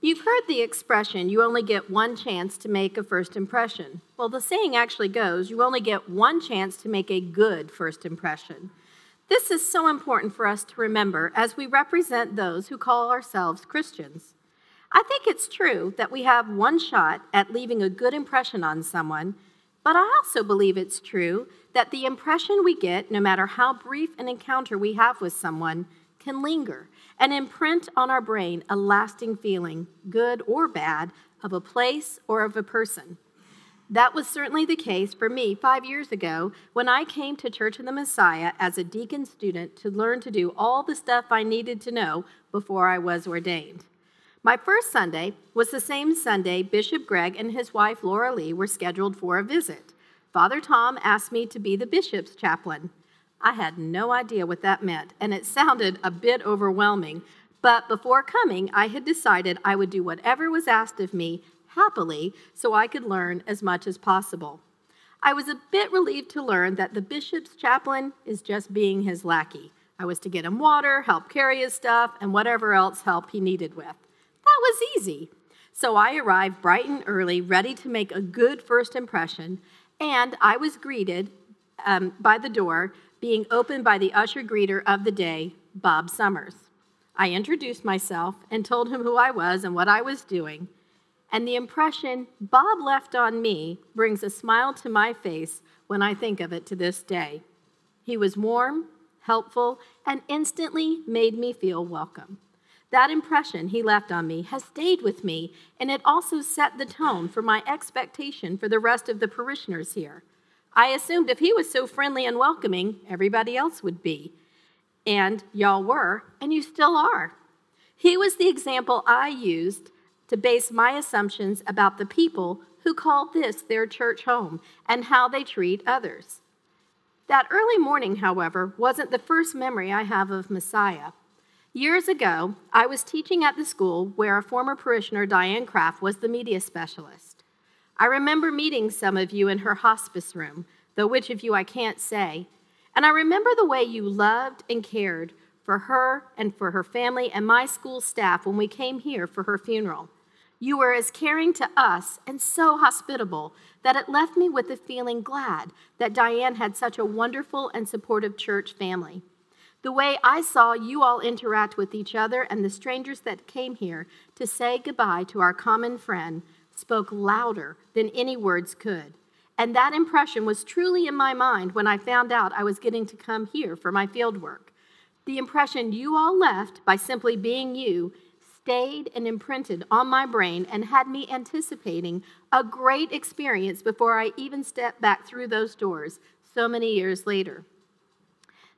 You've heard the expression, you only get one chance to make a first impression. Well, the saying actually goes, you only get one chance to make a good first impression. This is so important for us to remember as we represent those who call ourselves Christians. I think it's true that we have one shot at leaving a good impression on someone, but I also believe it's true that the impression we get, no matter how brief an encounter we have with someone, can linger and imprint on our brain a lasting feeling, good or bad, of a place or of a person. That was certainly the case for me five years ago when I came to Church of the Messiah as a deacon student to learn to do all the stuff I needed to know before I was ordained. My first Sunday was the same Sunday Bishop Greg and his wife Laura Lee were scheduled for a visit. Father Tom asked me to be the bishop's chaplain. I had no idea what that meant, and it sounded a bit overwhelming. But before coming, I had decided I would do whatever was asked of me happily so I could learn as much as possible. I was a bit relieved to learn that the bishop's chaplain is just being his lackey. I was to get him water, help carry his stuff, and whatever else help he needed with. That was easy. So I arrived bright and early, ready to make a good first impression, and I was greeted um, by the door being opened by the usher greeter of the day, Bob Summers. I introduced myself and told him who I was and what I was doing, and the impression Bob left on me brings a smile to my face when I think of it to this day. He was warm, helpful, and instantly made me feel welcome. That impression he left on me has stayed with me, and it also set the tone for my expectation for the rest of the parishioners here. I assumed if he was so friendly and welcoming, everybody else would be. And y'all were, and you still are. He was the example I used to base my assumptions about the people who call this their church home and how they treat others. That early morning, however, wasn't the first memory I have of Messiah. Years ago, I was teaching at the school where a former parishioner, Diane Kraft, was the media specialist. I remember meeting some of you in her hospice room, though which of you I can't say. And I remember the way you loved and cared for her and for her family and my school staff when we came here for her funeral. You were as caring to us and so hospitable that it left me with the feeling glad that Diane had such a wonderful and supportive church family. The way I saw you all interact with each other and the strangers that came here to say goodbye to our common friend spoke louder than any words could. And that impression was truly in my mind when I found out I was getting to come here for my field work. The impression you all left by simply being you stayed and imprinted on my brain and had me anticipating a great experience before I even stepped back through those doors so many years later.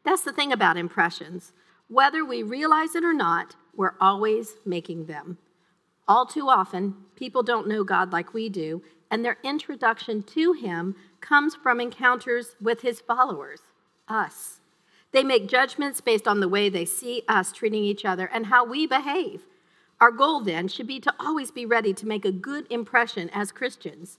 That's the thing about impressions. Whether we realize it or not, we're always making them. All too often, people don't know God like we do, and their introduction to Him comes from encounters with His followers, us. They make judgments based on the way they see us treating each other and how we behave. Our goal then should be to always be ready to make a good impression as Christians.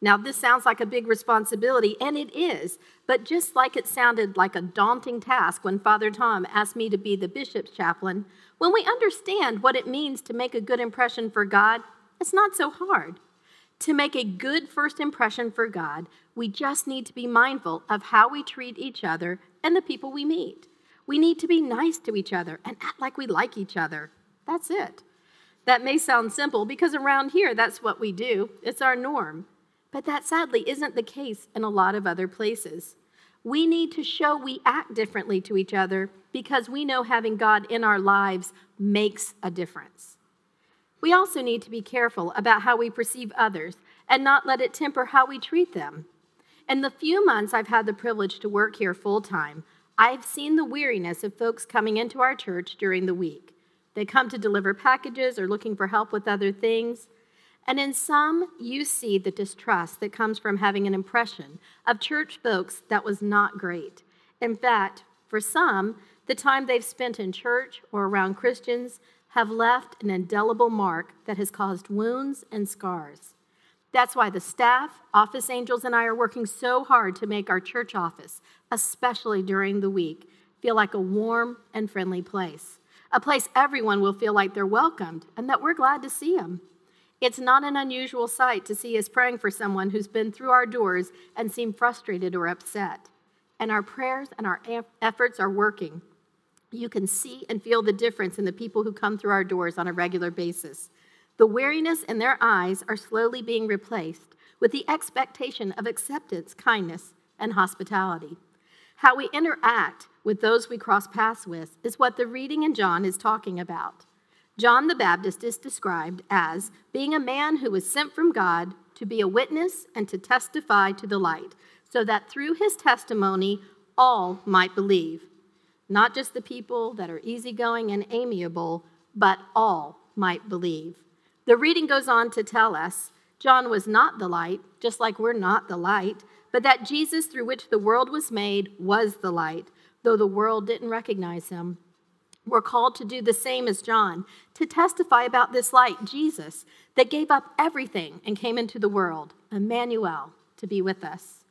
Now, this sounds like a big responsibility, and it is, but just like it sounded like a daunting task when Father Tom asked me to be the bishop's chaplain, when we understand what it means to make a good impression for God, it's not so hard. To make a good first impression for God, we just need to be mindful of how we treat each other and the people we meet. We need to be nice to each other and act like we like each other. That's it. That may sound simple because around here, that's what we do, it's our norm. But that sadly isn't the case in a lot of other places. We need to show we act differently to each other because we know having God in our lives makes a difference. We also need to be careful about how we perceive others and not let it temper how we treat them. In the few months I've had the privilege to work here full time, I've seen the weariness of folks coming into our church during the week. They come to deliver packages or looking for help with other things. And in some, you see the distrust that comes from having an impression of church folks that was not great. In fact, for some, the time they've spent in church or around Christians have left an indelible mark that has caused wounds and scars. That's why the staff, office angels, and I are working so hard to make our church office, especially during the week, feel like a warm and friendly place a place everyone will feel like they're welcomed and that we're glad to see them. It's not an unusual sight to see us praying for someone who's been through our doors and seem frustrated or upset. And our prayers and our efforts are working. You can see and feel the difference in the people who come through our doors on a regular basis. The weariness in their eyes are slowly being replaced with the expectation of acceptance, kindness, and hospitality. How we interact with those we cross paths with is what the reading in John is talking about. John the Baptist is described as being a man who was sent from God to be a witness and to testify to the light, so that through his testimony all might believe. Not just the people that are easygoing and amiable, but all might believe. The reading goes on to tell us John was not the light, just like we're not the light, but that Jesus, through which the world was made, was the light, though the world didn't recognize him. We're called to do the same as John, to testify about this light, Jesus, that gave up everything and came into the world, Emmanuel, to be with us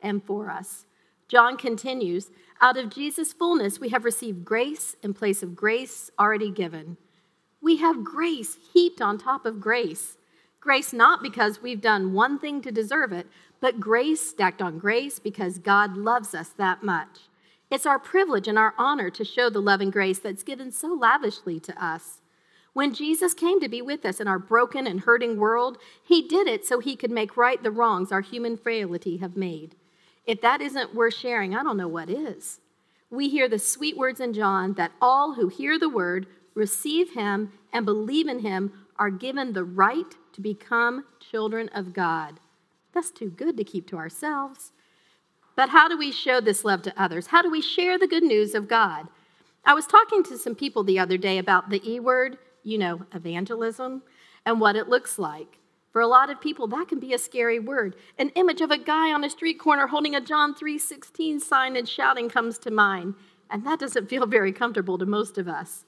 and for us. John continues Out of Jesus' fullness, we have received grace in place of grace already given. We have grace heaped on top of grace. Grace not because we've done one thing to deserve it, but grace stacked on grace because God loves us that much. It's our privilege and our honor to show the love and grace that's given so lavishly to us. When Jesus came to be with us in our broken and hurting world, he did it so he could make right the wrongs our human frailty have made. If that isn't worth sharing, I don't know what is. We hear the sweet words in John that all who hear the word, receive him, and believe in him are given the right to become children of God. That's too good to keep to ourselves. But how do we show this love to others? How do we share the good news of God? I was talking to some people the other day about the E word, you know, evangelism, and what it looks like. For a lot of people, that can be a scary word. An image of a guy on a street corner holding a John 3:16 sign and shouting comes to mind, and that doesn't feel very comfortable to most of us.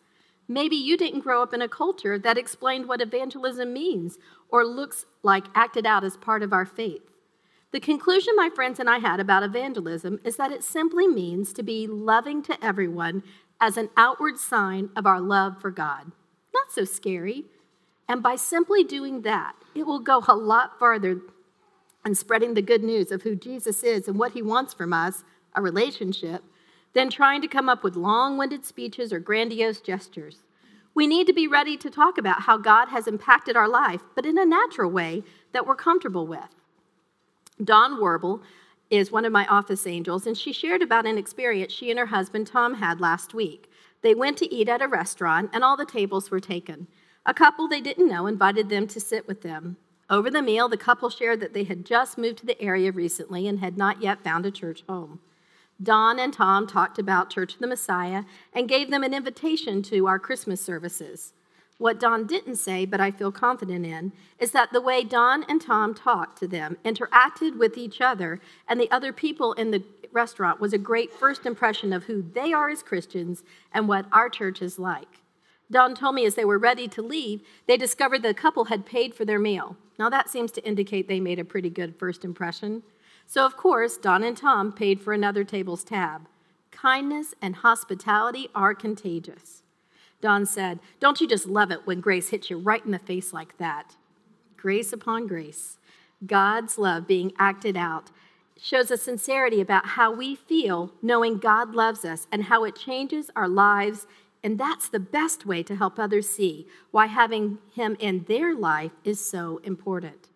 Maybe you didn't grow up in a culture that explained what evangelism means or looks like acted out as part of our faith. The conclusion my friends and I had about evangelism is that it simply means to be loving to everyone as an outward sign of our love for God. Not so scary. And by simply doing that, it will go a lot farther in spreading the good news of who Jesus is and what he wants from us, a relationship, than trying to come up with long winded speeches or grandiose gestures. We need to be ready to talk about how God has impacted our life, but in a natural way that we're comfortable with. Dawn Warble is one of my office angels, and she shared about an experience she and her husband Tom had last week. They went to eat at a restaurant, and all the tables were taken. A couple they didn't know invited them to sit with them. Over the meal, the couple shared that they had just moved to the area recently and had not yet found a church home. Dawn and Tom talked about Church of the Messiah and gave them an invitation to our Christmas services. What Dawn didn't say, but I feel confident in, is that the way Dawn and Tom talked to them, interacted with each other, and the other people in the restaurant was a great first impression of who they are as Christians and what our church is like. Dawn told me as they were ready to leave, they discovered the couple had paid for their meal. Now, that seems to indicate they made a pretty good first impression. So, of course, Dawn and Tom paid for another table's tab. Kindness and hospitality are contagious. Dawn said, Don't you just love it when grace hits you right in the face like that? Grace upon grace. God's love being acted out shows a sincerity about how we feel knowing God loves us and how it changes our lives. And that's the best way to help others see why having Him in their life is so important.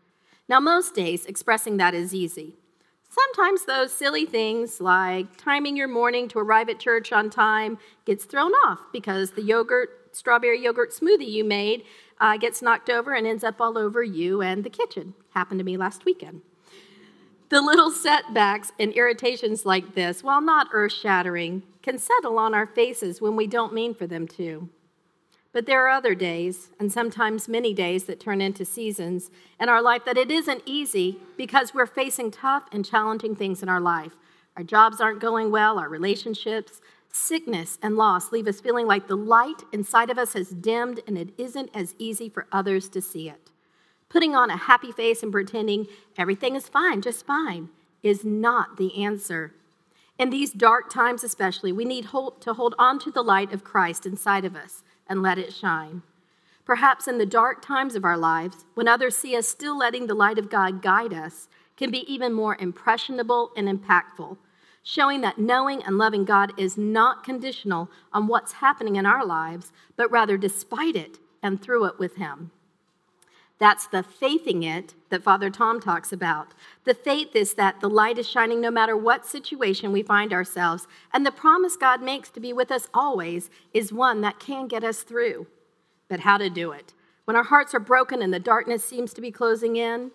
Now, most days, expressing that is easy. Sometimes those silly things like timing your morning to arrive at church on time gets thrown off because the yogurt, strawberry yogurt smoothie you made uh, gets knocked over and ends up all over you and the kitchen. Happened to me last weekend. The little setbacks and irritations like this, while not earth shattering, can settle on our faces when we don't mean for them to. But there are other days, and sometimes many days, that turn into seasons in our life that it isn't easy because we're facing tough and challenging things in our life. Our jobs aren't going well, our relationships, sickness, and loss leave us feeling like the light inside of us has dimmed and it isn't as easy for others to see it. Putting on a happy face and pretending everything is fine, just fine, is not the answer. In these dark times, especially, we need hope to hold on to the light of Christ inside of us and let it shine. Perhaps in the dark times of our lives, when others see us still letting the light of God guide us, can be even more impressionable and impactful, showing that knowing and loving God is not conditional on what's happening in our lives, but rather despite it and through it with Him. That's the faithing it that Father Tom talks about. The faith is that the light is shining no matter what situation we find ourselves, and the promise God makes to be with us always is one that can get us through. But how to do it? When our hearts are broken and the darkness seems to be closing in?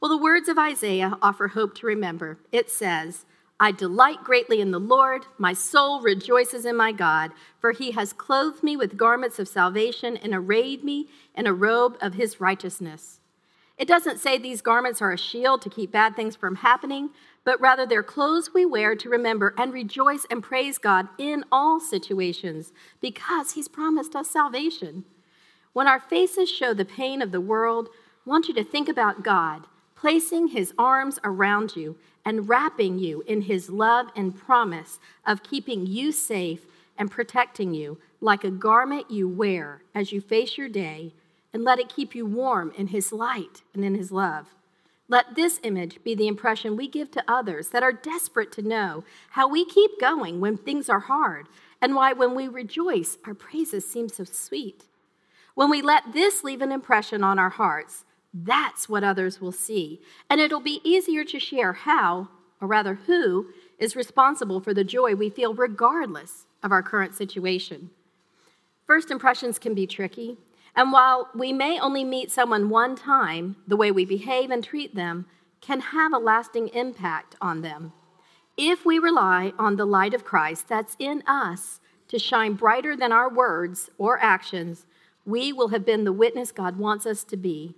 Well, the words of Isaiah offer hope to remember. It says, I delight greatly in the Lord. My soul rejoices in my God, for he has clothed me with garments of salvation and arrayed me in a robe of his righteousness. It doesn't say these garments are a shield to keep bad things from happening, but rather they're clothes we wear to remember and rejoice and praise God in all situations because he's promised us salvation. When our faces show the pain of the world, I want you to think about God placing his arms around you and wrapping you in his love and promise of keeping you safe and protecting you like a garment you wear as you face your day, and let it keep you warm in his light and in his love. Let this image be the impression we give to others that are desperate to know how we keep going when things are hard, and why, when we rejoice, our praises seem so sweet. When we let this leave an impression on our hearts, that's what others will see. And it'll be easier to share how, or rather who, is responsible for the joy we feel regardless of our current situation. First impressions can be tricky, and while we may only meet someone one time, the way we behave and treat them can have a lasting impact on them. If we rely on the light of Christ that's in us to shine brighter than our words or actions, we will have been the witness God wants us to be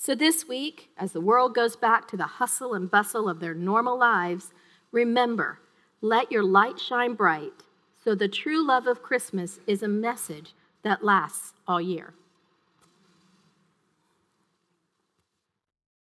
so, this week, as the world goes back to the hustle and bustle of their normal lives, remember let your light shine bright so the true love of Christmas is a message that lasts all year.